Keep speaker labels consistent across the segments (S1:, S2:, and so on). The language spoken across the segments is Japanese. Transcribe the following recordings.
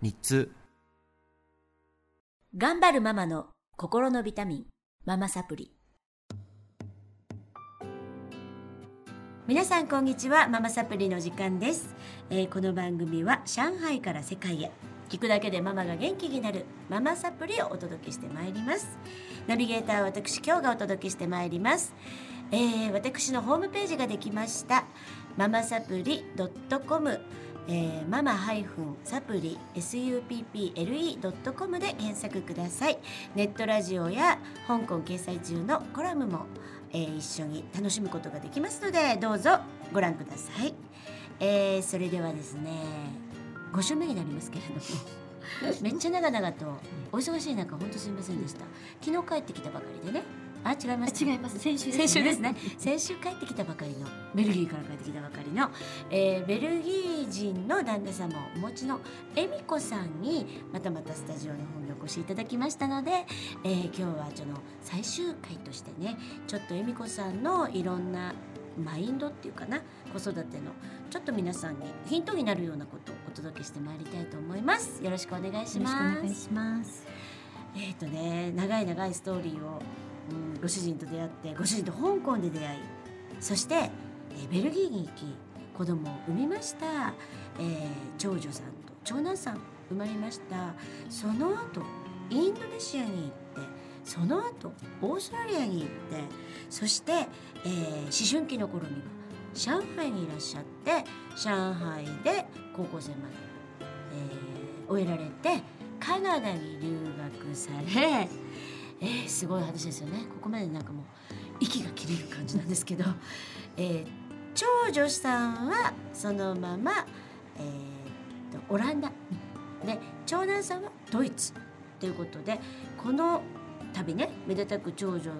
S1: 日通
S2: 頑張るママの心のビタミン、ママサプリ。皆さんこんにちは、ママサプリの時間です。えーこの番組は上海から世界へ。聞くだけでママが元気になるママサプリをお届けしてまいります。ナビゲーターは私今日がお届けしてまいります。えー私のホームページができました。ママサプリ .com えーママハイフンサプリ supple.com で検索ください。ネットラジオや香港掲載中のコラムも、えー一緒に楽しむことができますのでどうぞご覧ください、えーそれではですね5週目になりますけれども めっちゃ長々とお忙しい中本当すみませんでした。昨日帰ってきたばかりでねあ違います
S3: 違います。先週です、ね。
S2: 先週ですね先週帰ってきたばかりのベルギーから帰ってきたばかりの、えーベルギー人の旦那様をお持ちの恵美子さんにまたまたスタジオの方にお越しいただきましたので、えー今日はその最終回としてねちょっと恵美子さんのいろんなマインドっていうかな子育てのちょっと皆さんにヒントになるようなことをお届けしてまいりたいと思いますよろしくお願いし
S3: よろしくお
S2: ます
S3: 願いします。
S2: えっ、とね長い長いストーリーを、うん、ご主人と出会ってご主人と香港で出会いそして、ベルギーに行き子供を産みました、えー長女さんと長男さん生まれました。その後インドネシアに行ってその後オーストラリアに行ってそして、えー思春期の頃には上海にいらっしゃって上海で高校生まで、えー終えられてカナダに留学され、えーすごい話ですよね。ここまでなんかもう息が切れる感じなんですけど、えー長女さんはそのまま、えーとオランダ。で長男さんはドイツということでこの旅ねめでたく長女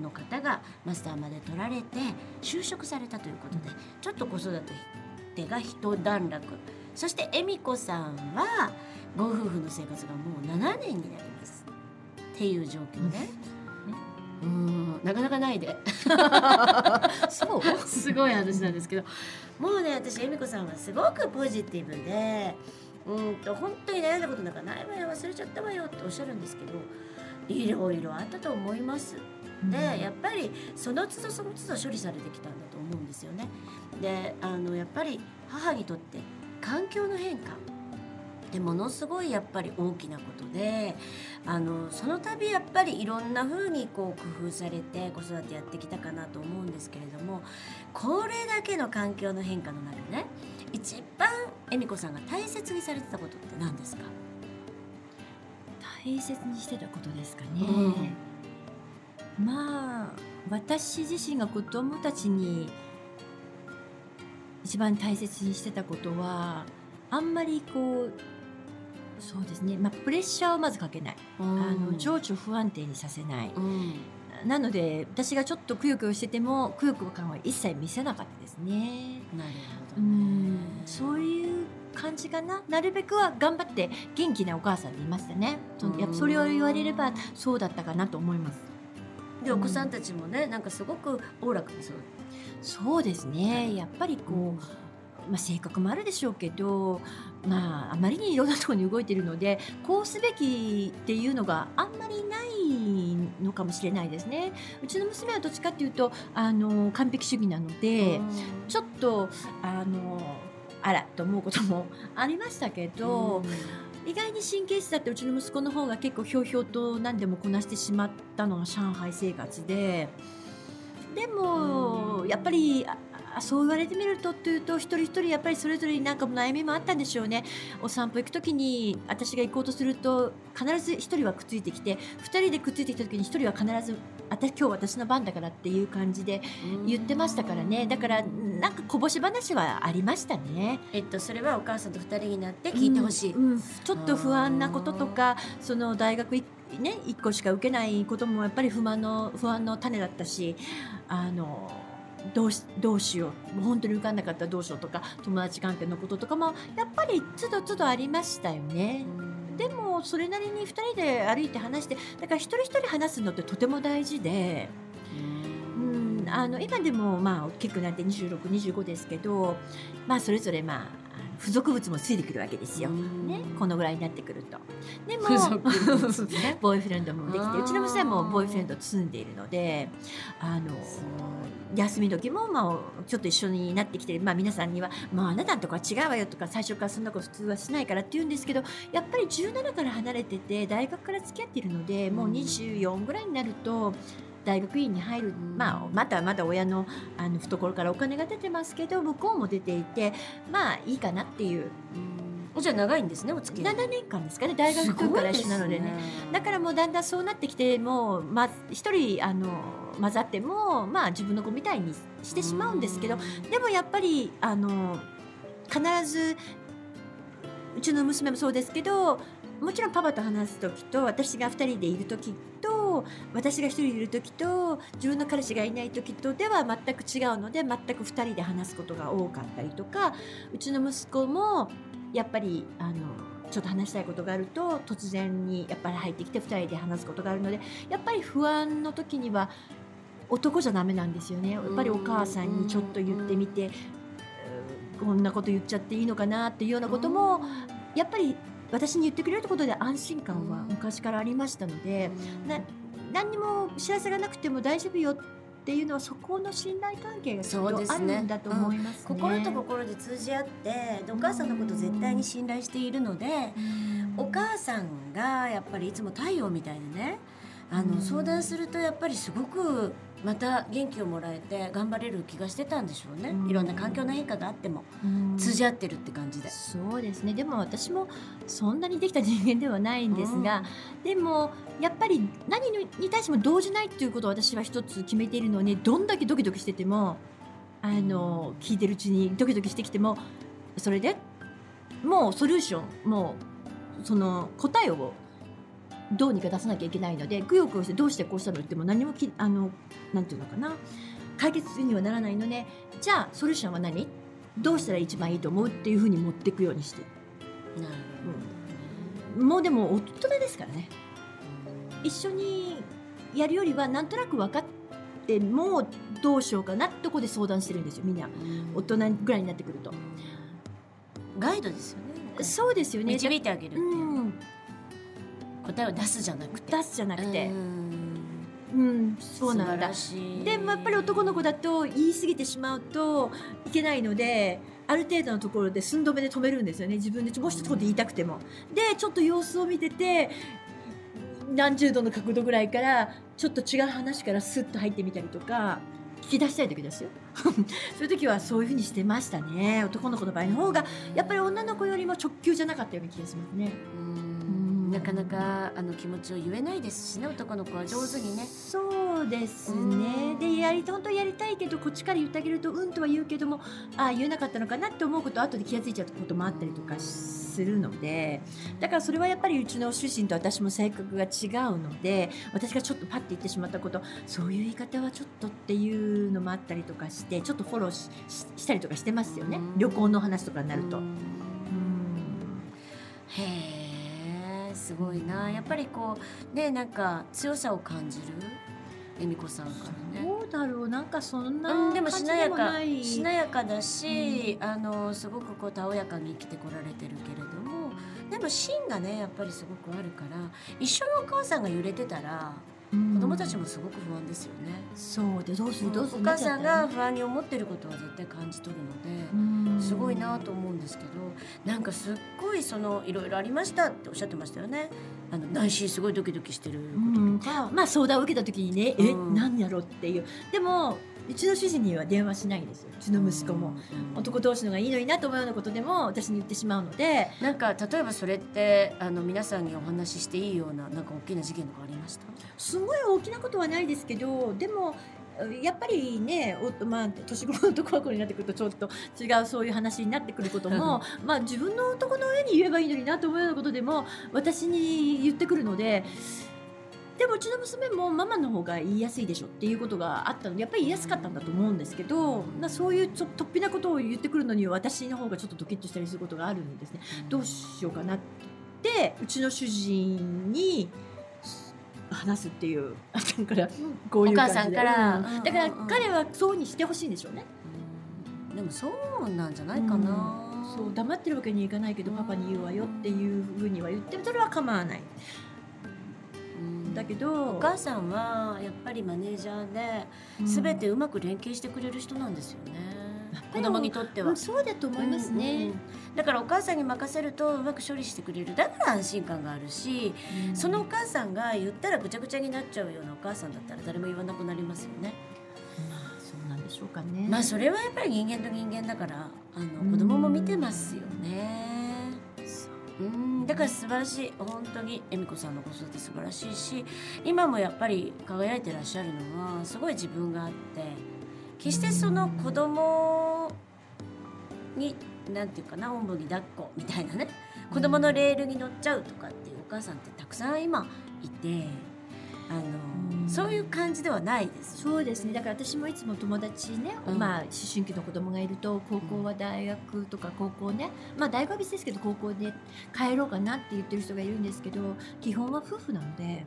S2: の方がマスターまで取られて就職されたということでちょっと子育てが一段落。そして恵美子さんはご夫婦の生活がもう7年になります。っていう状況ね。うんなかなかないで
S3: そう？
S2: すごい話なんですけどもうね私恵美子さんはすごくポジティブでうんと本当に悩んだことなんかないわよ忘れちゃったわよっておっしゃるんですけどいろいろあったと思います。でやっぱりその都度その都度処理されてきたんだと思うんですよね。であのやっぱり母にとって環境の変化ってものすごいやっぱり大きなことであのその度やっぱりいろんな風にこう工夫されて子育てやってきたかなと思うんですけれどもこれだけの環境の変化の中でね一番恵美子さんが大切にされてたことって何ですか、
S4: 大切にしてたことですかね、まあ私自身が子供たちに一番大切にしてたことはあんまりこうそうですね、まあ、プレッシャーをまずかけない、あの情緒不安定にさせない。
S2: うん。
S4: なので私がちょっとくよくよしててもくよくよ感は一切見せなかったですね。
S2: なる
S4: う
S2: ほどね。
S4: ん。そういう感じかな。なるべくは頑張って元気なお母さんでいましたね。そやっぱそれを言われればそうだったかなと思います。
S2: でお子さんたちもねなんかすごくおおらかにそう
S4: そうですね。やっぱりこう、まあ、性格もあるでしょうけどまああまりにいろんなところに動いているのでこうすべきっていうのがあんまりないのかもしれないですね。うちの娘はどっちかっていうとあの完璧主義なので、ちょっとあのあらと思うこともありましたけど、意外に神経質だってうちの息子の方が結構ひょうひょうと何でもこなしてしまったのが上海生活ででもやっぱりああそう言われてみるとというと一人一人やっぱりそれぞれになんか悩みもあったんでしょうね。お散歩行く時に私が行こうとすると必ず一人はくっついてきて二人でくっついてきた時に一人は必ず私今日私の番だからっていう感じで言ってましたからね。だからなんかこぼし話はありましたね。
S2: えっとそれはお母さんと二人になって聞いてほしい、
S4: うん。うんちょっと不安なこととかその大学いね1個しか受けないこともやっぱり不満の不安の種だったしあのどうしどうしようもう本当に受かんなかったらどうしようとか友達関係のこととかもやっぱりつどつどありましたよね。でもそれなりに2人で歩いて話してだから一人一人話すのってとても大事で。うん、あの今でもまあ大きくなって2625ですけど、まあ、それぞれまあ付属物もついてくるわけですよ、
S2: うん。
S4: ね、このぐらいになってくると。でも ボーイフレンドもできてうちの娘もボーイフレンドと住んでいるのであの休み時も、まあ、ちょっと一緒になってきて、まあ、皆さんには「まあ、あなたのとこは違うわよ」とか最初からそんなこと普通はしないからって言うんですけどやっぱり17から離れてて大学から付き合っているのでもう24ぐらいになると。大学院に入る、
S2: ん。
S4: まあ、まだまだ親のあの懐からお金が出てますけど向こうも出ていてまあいいかなっていう。
S2: じゃあ長いんですねお付き合い。
S4: 7年間ですかね大学から一緒なのでね。だからもうだんだんそうなってきてもう、ま、一人あの混ざっても、まあ、自分の子みたいにしてしまうんですけどでもやっぱりあの必ずうちの娘もそうですけどもちろんパパと話す時と私が2人でいる時と私が1人いる時と自分の彼氏がいない時とでは全く違うので全く2人で話すことが多かったりとかうちの息子もやっぱりあのちょっと話したいことがあると突然にやっぱり入ってきて2人で話すことがあるのでやっぱり不安の時には男じゃダメなんですよね。やっぱりお母さんにちょっと言ってみてうん。こんなこと言っちゃっていいのかなっていうようなこともやっぱり私に言ってくれるってことで安心感は昔からありましたのでな何にも知らせがなくても大丈夫よっていうのはそこの信頼関係がきっとあるんだと思いますね。
S2: 心と心で通じ合ってでお母さんのこと絶対に信頼しているのでお母さんがやっぱりいつも太陽みたいにねあの、
S4: うん。
S2: 相談するとやっぱりすごくまた元気をもらえて頑張れる気がしてたんでしょうね、
S4: うん。
S2: いろんな環境の変化があっても
S4: うん。
S2: 通じ合ってるって感じで。
S4: そうですね。でも私もそんなにできた人間ではないんですが、でもやっぱり何に対しても動じないっていうことを私は一つ決めているのにどんだけドキドキしててもあの聞いてるうちにドキドキしてきてもそれでもうソリューションもうその答えをどうにか出さなきゃいけないのでくよくよしてどうしてこうしたのって言っても何もきあのなんていうのかな。解決にはならないのでじゃあソリューションは何？どうしたら一番いいと思うっていうふうに持っていくようにして。
S2: なる
S4: もうでも大人ですからね。一緒にやるよりはなんとなく分かってもうどうしようかなってとこで相談してるんですよみんな。
S2: ほど
S4: 大人ぐらいになってくると。
S2: ガイドですよね
S4: そうですよね。
S2: 導いてあげるっていう、
S4: うん
S2: 答えを出すじゃなくて。
S4: 出すじゃなくて。
S2: うん。
S4: うんそうなんだ。でもやっぱり男の子だと言い過ぎてしまうといけないのである程度のところで寸止めで止めるんですよね。自分でもう一つ言いたくても。でちょっと様子を見てて何十度の角度ぐらいからちょっと違う話からスッと入ってみたりとか聞き出したい時ですよ。そういう時はそういうふうにしてましたね。男の子の場合の方がやっぱり女の子よりも直球じゃなかったような気がしますね。
S2: うんなかなかあの気持ちを言えないですしね男の子は上手にね。
S4: そうです
S2: う
S4: ね
S2: ん。
S4: でやり本当はやりたいけどこっちから言ってあげるとうんとは言うけどもああ言えなかったのかなって思うこと後で気が付いちゃうこともあったりとかするのでだからそれはやっぱりうちの主人と私も性格が違うので私がちょっとパッて言ってしまったことそういう言い方はちょっとっていうのもあったりとかしてちょっとフォローしたりとかしてますよね。
S2: うん。
S4: 旅行の話とかになると。
S2: へえすごいな。やっぱりこうねなんか強さを感じる恵美子さんからね。
S4: どうだろう。なんかそんな
S2: うん、でもしなやかしなやかだし、あのすごくこうたおやかに生きてこられてるけれども。でも芯がねやっぱりすごくあるから一緒にお母さんが揺れてたら
S4: うん
S2: 子供たちもすごく不安ですよね、
S4: そうでどうする？どうする？
S2: お母さんが不安に思ってることは絶対感じ取るので、すごいなと思うんですけどなんかすっごいそのいろいろありましたっておっしゃってましたよね。あの内心すごいドキドキしてることとか、
S4: まあ相談を受けた時にね、え？
S2: うん。
S4: 何やろ？うっていう。でもうちの主人には電話しないんですよ。うちの息子も、男同士のがいいのになと思うようなことでも私に言ってしまうので。
S2: なんか例えばそれってあの皆さんにお話ししていいようななんか大きな事件とかありました？
S4: すごい大きなことはないですけどでもやっぱりね、おまあ、年頃の男の子になってくるとちょっと違うそういう話になってくることも まあ自分の男の上に言えばいいのになと思うようなことでも私に言ってくるのででもうちの娘もママの方が言いやすいでしょっていうことがあったのでやっぱり言いやすかったんだと思うんですけど、まあ、そういうちょっと突飛なことを言ってくるのに私の方がちょっとドキッとしたりすることがあるんですね。どうしようかなって。うちの主人に話すっていうだからこういう
S2: お母さんから。
S4: うん。だから彼はそうにしてほしいんでしょうね。
S2: でもそうなんじゃないかな、
S4: そう黙ってるわけにはいかないけどパパに言うわよっていうふうには言ってもそれは構わない。
S2: うん
S4: だけど
S2: お母さんはやっぱりマネージャーで全てうまく連携してくれる人なんですよね、子供にとっては
S4: うん、そうだと思いますね。
S2: うんうんだからお母さんに任せるとうまく処理してくれるだから安心感があるし、
S4: うん
S2: そのお母さんが言ったらぐちゃぐちゃになっちゃうようなお母さんだったら誰も言わなくなりますよね。
S4: まあそうなんでしょうかね。
S2: まあそれはやっぱり人間と人間だからあの子供も見てますよね。うんだから素晴らしい。本当に。恵美子さんの子育て素晴らしいし今もやっぱり輝いてらっしゃるのはすごい自分があって決してその子供になんていうかなおんぶに抱っこみたいなね子供のレールに乗っちゃうとかっていうお母さんってたくさん今いてあのそういう感じではないです。よ
S4: そうですね。だから私もいつも友達ね、
S2: うん。
S4: まあ思春期の子供がいると高校は大学とか高校ねまあ大学は別ですけど高校で帰ろうかなって言ってる人がいるんですけど基本は夫婦なので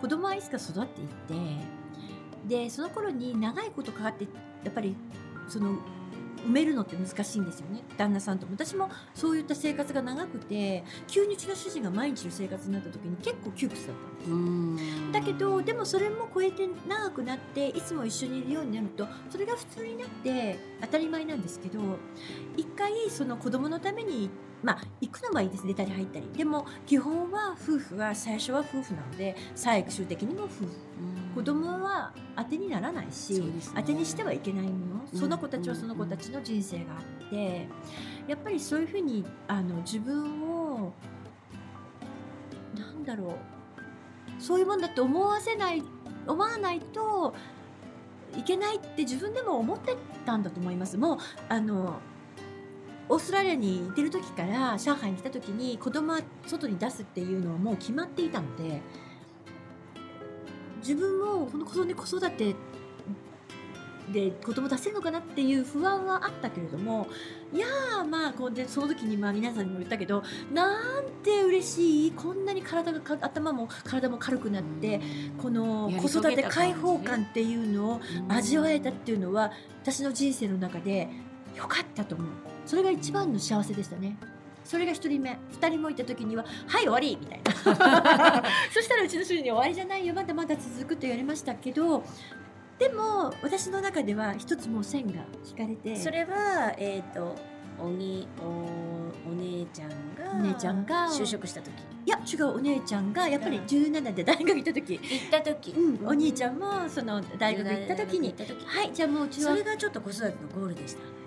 S4: 子供はいつか育っていってでその頃に長いことかかってやっぱりその埋めるのって難しいんですよね。旦那さんとも。私もそういった生活が長くて急にうちの主人が毎日の生活になった時に結構窮屈だったんです
S2: うん。
S4: だけどでもそれも超えて長くなっていつも一緒にいるようになるとそれが普通になって当たり前なんですけど一回その子供のためにまあ行くのはいいです出たり入ったり。でも基本は夫婦は最初は夫婦なので最終的にも夫婦子供は当てにならないし、
S2: ね。
S4: 当てにしてはいけないもの。
S2: うん。
S4: その子たちはその子たちの人生があってやっぱりそういうふうにあの自分をなんだろうそういうもんだって思わせない思わないといけないって自分でも思ってたんだと思います。もうあのオーストラリアにいてる時から上海に来た時に子供は外に出すっていうのはもう決まっていたので自分もこの子育て子育てで子供出せるのかなっていう不安はあったけれどもいやーまあこうでその時にまあ皆さんにも言ったけどなんて嬉しいこんなに体がか頭も体も軽くなってこの子育て解放感っていうのを味わえたっていうのは私の人生の中で良かったと思う。それが一番の幸せでしたねそれが一人目。二人もいた時には「はい終わり!」みたいな。そしたらうちの主人に「終わりじゃないよまだまだ続く」と言われましたけどでも私の中では一つもう線が引かれて
S2: それはえっ、とおにおお姉ちゃんが
S4: お姉ちゃんが
S2: 就職した時？
S4: いや違うお姉ちゃんがやっぱり
S2: うん。
S4: 17で大学行った時、
S2: 行った時、
S4: うん、お兄ちゃんもその大学行った時にはいじゃあもううちは
S2: それがちょっと子育てのゴールでした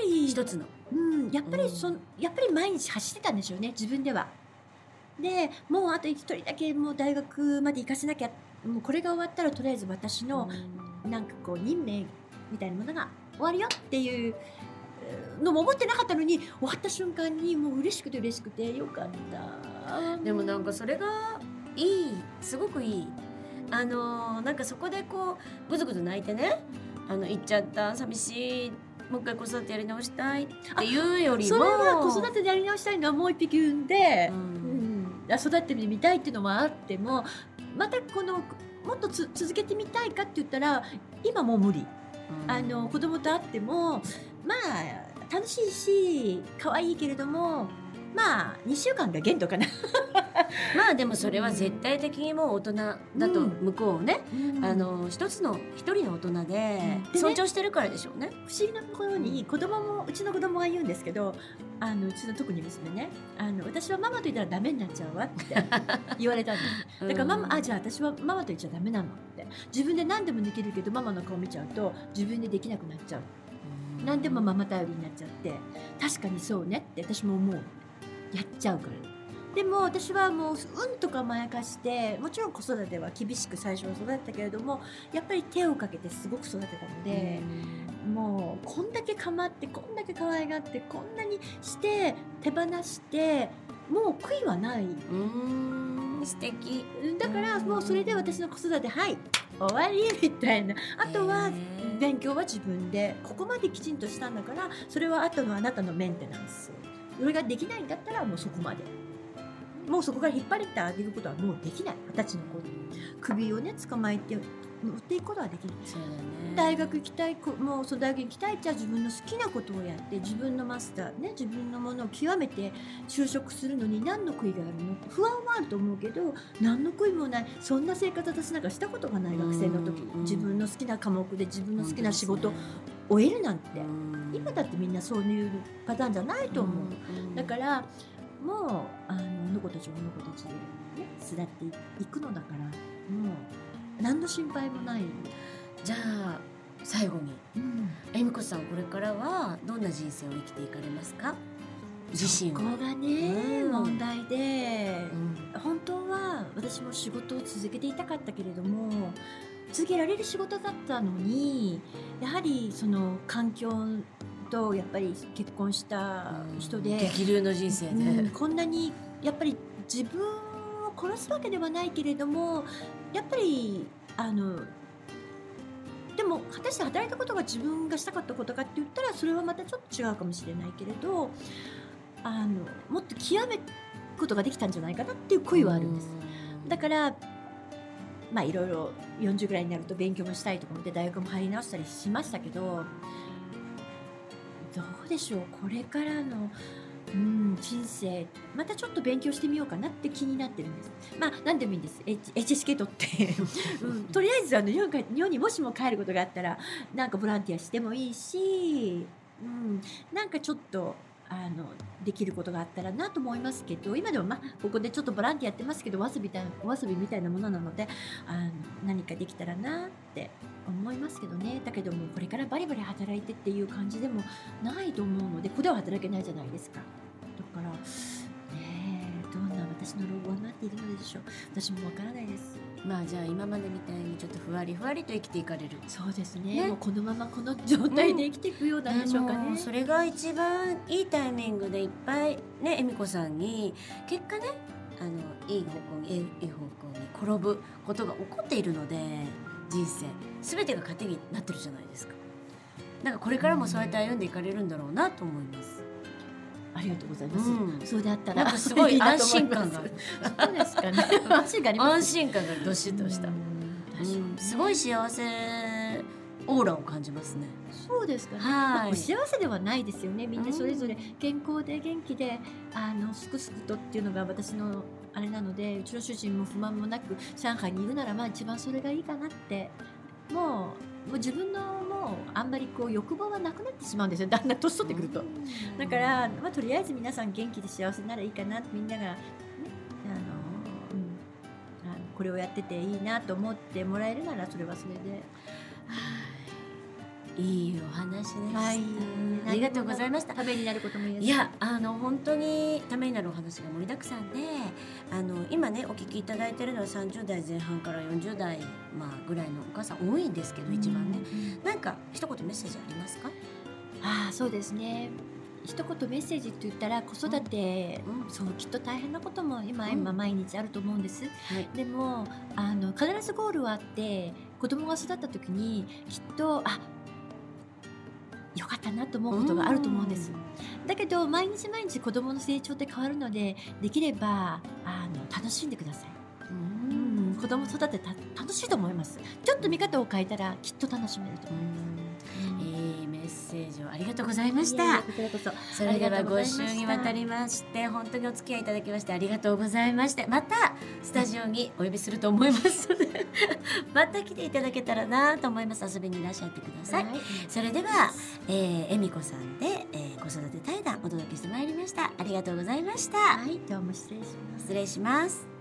S4: り
S2: 一つの
S4: うん、やっぱりそ、
S2: うん
S4: やっぱり毎日走ってたんでしょうね自分では。でもうあと一人だけもう大学まで行かせなきゃもうこれが終わったらとりあえず私のなんかこう任命みたいなものが終わるよっていうえーのも思ってなかったのに終わった瞬間にもう嬉しくて嬉しくてよかった。
S2: でもなんかそれがいいすごくいいあのーなんかそこでこうぐずぐず泣いてねあの行っちゃった寂しいもう一回子育てやり直したい。っていうよりも。
S4: それは子育てでやり直したいのはもう一匹産んで。
S2: う、
S4: うん。ん、育ってみたいっていうのもあってもまたこのもっとつ続けてみたいかって言ったら今もう無理。
S2: うん。
S4: あの子供と会ってもまあ楽しいし可愛いけれどもまあ2週間が限度かな
S2: まあでもそれは絶対的にもう大人だと
S4: うん。
S2: 向こうをね、
S4: うん。
S2: あの一つの一人の大人で尊重してるからでしょうね。
S4: 不思議なところに子供もうちの子供が言うんですけどあのうちの特に娘ね。あの私はママと言ったらダメになっちゃうわって 言われたんですだからママ、あじゃあ私はママと言っちゃダメなのって。自分で何でもできるけどママの顔見ちゃうと自分でできなくなっちゃう。何でもママ頼りになっちゃって確かにそうねって私も思う。やっちゃうからでも私はもううんとかまやかしてもちろん子育ては厳しく最初は育てたけれどもやっぱり手をかけてすごく育てたので、もうこんだけ構ってこんだけ可愛がってこんなにして手放してもう悔いはない。
S2: うん。素敵。
S4: だからもうそれで私の子育てはい終わりみたいな。あとは勉強は自分で。ここまできちんとしたんだからそれは後のあなたのメンテナンス。それができないんだったらもうそこまでもうそこから引っ張ってあげることはもうできない。二十歳の子首をね捕まえて乗っていくことはできない。
S2: そうだね。
S4: 大学行きたいこもうその大学行きたいじゃあ自分の好きなことをやって自分のマスターね自分のものを極めて就職するのに何の悔いがあるの？って不安はあると思うけど何の悔いもない。そんな生活私なんかしたことがない学生の時。
S2: うん。
S4: 自分の好きな科目で自分の好きな仕事を
S2: 本
S4: 終えるなんて。今だってみんなそういうパターンじゃないと思う。
S2: うん。
S4: だからもうあのあの子たちはあの子たちで、ね、巣立っていくのだからもう何の心配もない。
S2: じゃあ最後に
S4: うん。
S2: 恵美子さんこれからはどんな人生を生きていかれますか？自身は。
S4: ここがね、
S2: うん。
S4: 問題で、
S2: うん。
S4: 本当は私も仕事を続けていたかったけれども続けられる仕事だったのにやはりその環境とやっぱり結婚した人で、
S2: 激流の人生で、
S4: うんこんなにやっぱり自分を殺すわけではないけれどもやっぱりあのでも果たして働いたことが自分がしたかったことかって言ったらそれはまたちょっと違うかもしれないけれどあのもっと極めることができたんじゃないかなっていう声はあるんです。だからまあいろいろ40ぐらいになると勉強もしたいとか思って大学も入り直したりしましたけどどうでしょうこれからの、うん、人生またちょっと勉強してみようかなって気になってるんです。まあ何でもいいんです。H- HSK 取って、うん、とりあえずあの日本か日本にもしも帰ることがあったらなんかボランティアしてもいいし、うん、なんかちょっとあのできることがあったらなと思いますけど今でもまあここでちょっとボランティアやってますけどお遊びたお遊びみたいなものなのであの何かできたらなって思いますけどね。だけどもこれからバリバリ働いてっていう感じでもないと思うのでここでは働けないじゃないですか。だからねどんな私の老後はなっているのでしょう。私もわからないです。
S2: まあじゃあ今までみたいにちょっとふわりふわりと生きていかれる。
S4: そうですね。
S2: ね。
S4: もうこのままこの状態で生きていくようなんでしょうかね、
S2: でもそれが一番いいタイミングでいっぱいね恵美子さんに結果ねあのいい方向にいいいい方向に転ぶことが起こっているので人生。全てが糧になってるじゃないですか。なんかこれからもそうやって歩んでいかれるんだろうなと思います
S4: ありがとうございます、
S2: うん。
S4: そうであったら
S2: すごい 安心感が。
S4: そうですかね。安心感あります。
S2: 安心感がどしっとした、すごい幸せオーラを感じますね。
S4: そうですかね、
S2: はい。
S4: まあ、不幸せではないですよね。みんなそれぞれ健康で元気であのすくすくとっていうのが私のあれなのでうちの主人も不満もなく上海にいるならまあ一番それがいいかなって。もうもう自分のもうあんまりこう欲望はなくなってしまうんですよだんだん年取ってくると。だから、まあ、とりあえず皆さん元気で幸せならいいかなみんなが、ね、あのうん、あのこれをやってていいなと思ってもらえるならそれはそれで。
S2: いいお話でした、
S4: はい。
S2: ありがとうございました。
S4: ためになることも
S2: いやあの本当にためになるお話が盛りだくさんであの今ねお聞きいただいてるのは30代前半から40代、まあ、ぐらいのお母さん多いんですけど一番ね。なんか一言メッセージありますか？
S4: ああそうですね。一言メッセージって言ったら子育て、
S2: うん。
S4: そうきっと大変なことも今、
S2: うん。
S4: 今毎日あると思うんです。
S2: はい。
S4: でもあの必ずゴールはあって子供が育った時にきっとあよかったなと思うことがあると思うんです。だけど毎日毎日子供の成長って変わるのでできればあの楽しんでください、
S2: う
S4: うんん、子供育てた楽しいと思います。ちょっと見方を変えたらきっと楽しめると思います、
S2: ッセセージをありがとうございました。
S4: そ。
S2: それでは
S4: ござい
S2: 5
S4: ました
S2: 週にわたりまして本当にお付き合いいただきましてありがとうございましてまたスタジオにお呼びすると思いますので また来ていただけたらなと思います。遊びにいらっしゃってください、
S4: はい。
S2: それでは、えー、恵美子さんで、えー、子育て対談お届けしてまいりました。ありがとうございました、
S4: はいどうも失礼します。
S2: 失礼します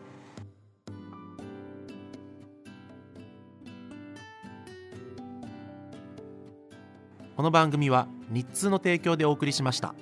S1: この番組は日通の提供でお送りしました。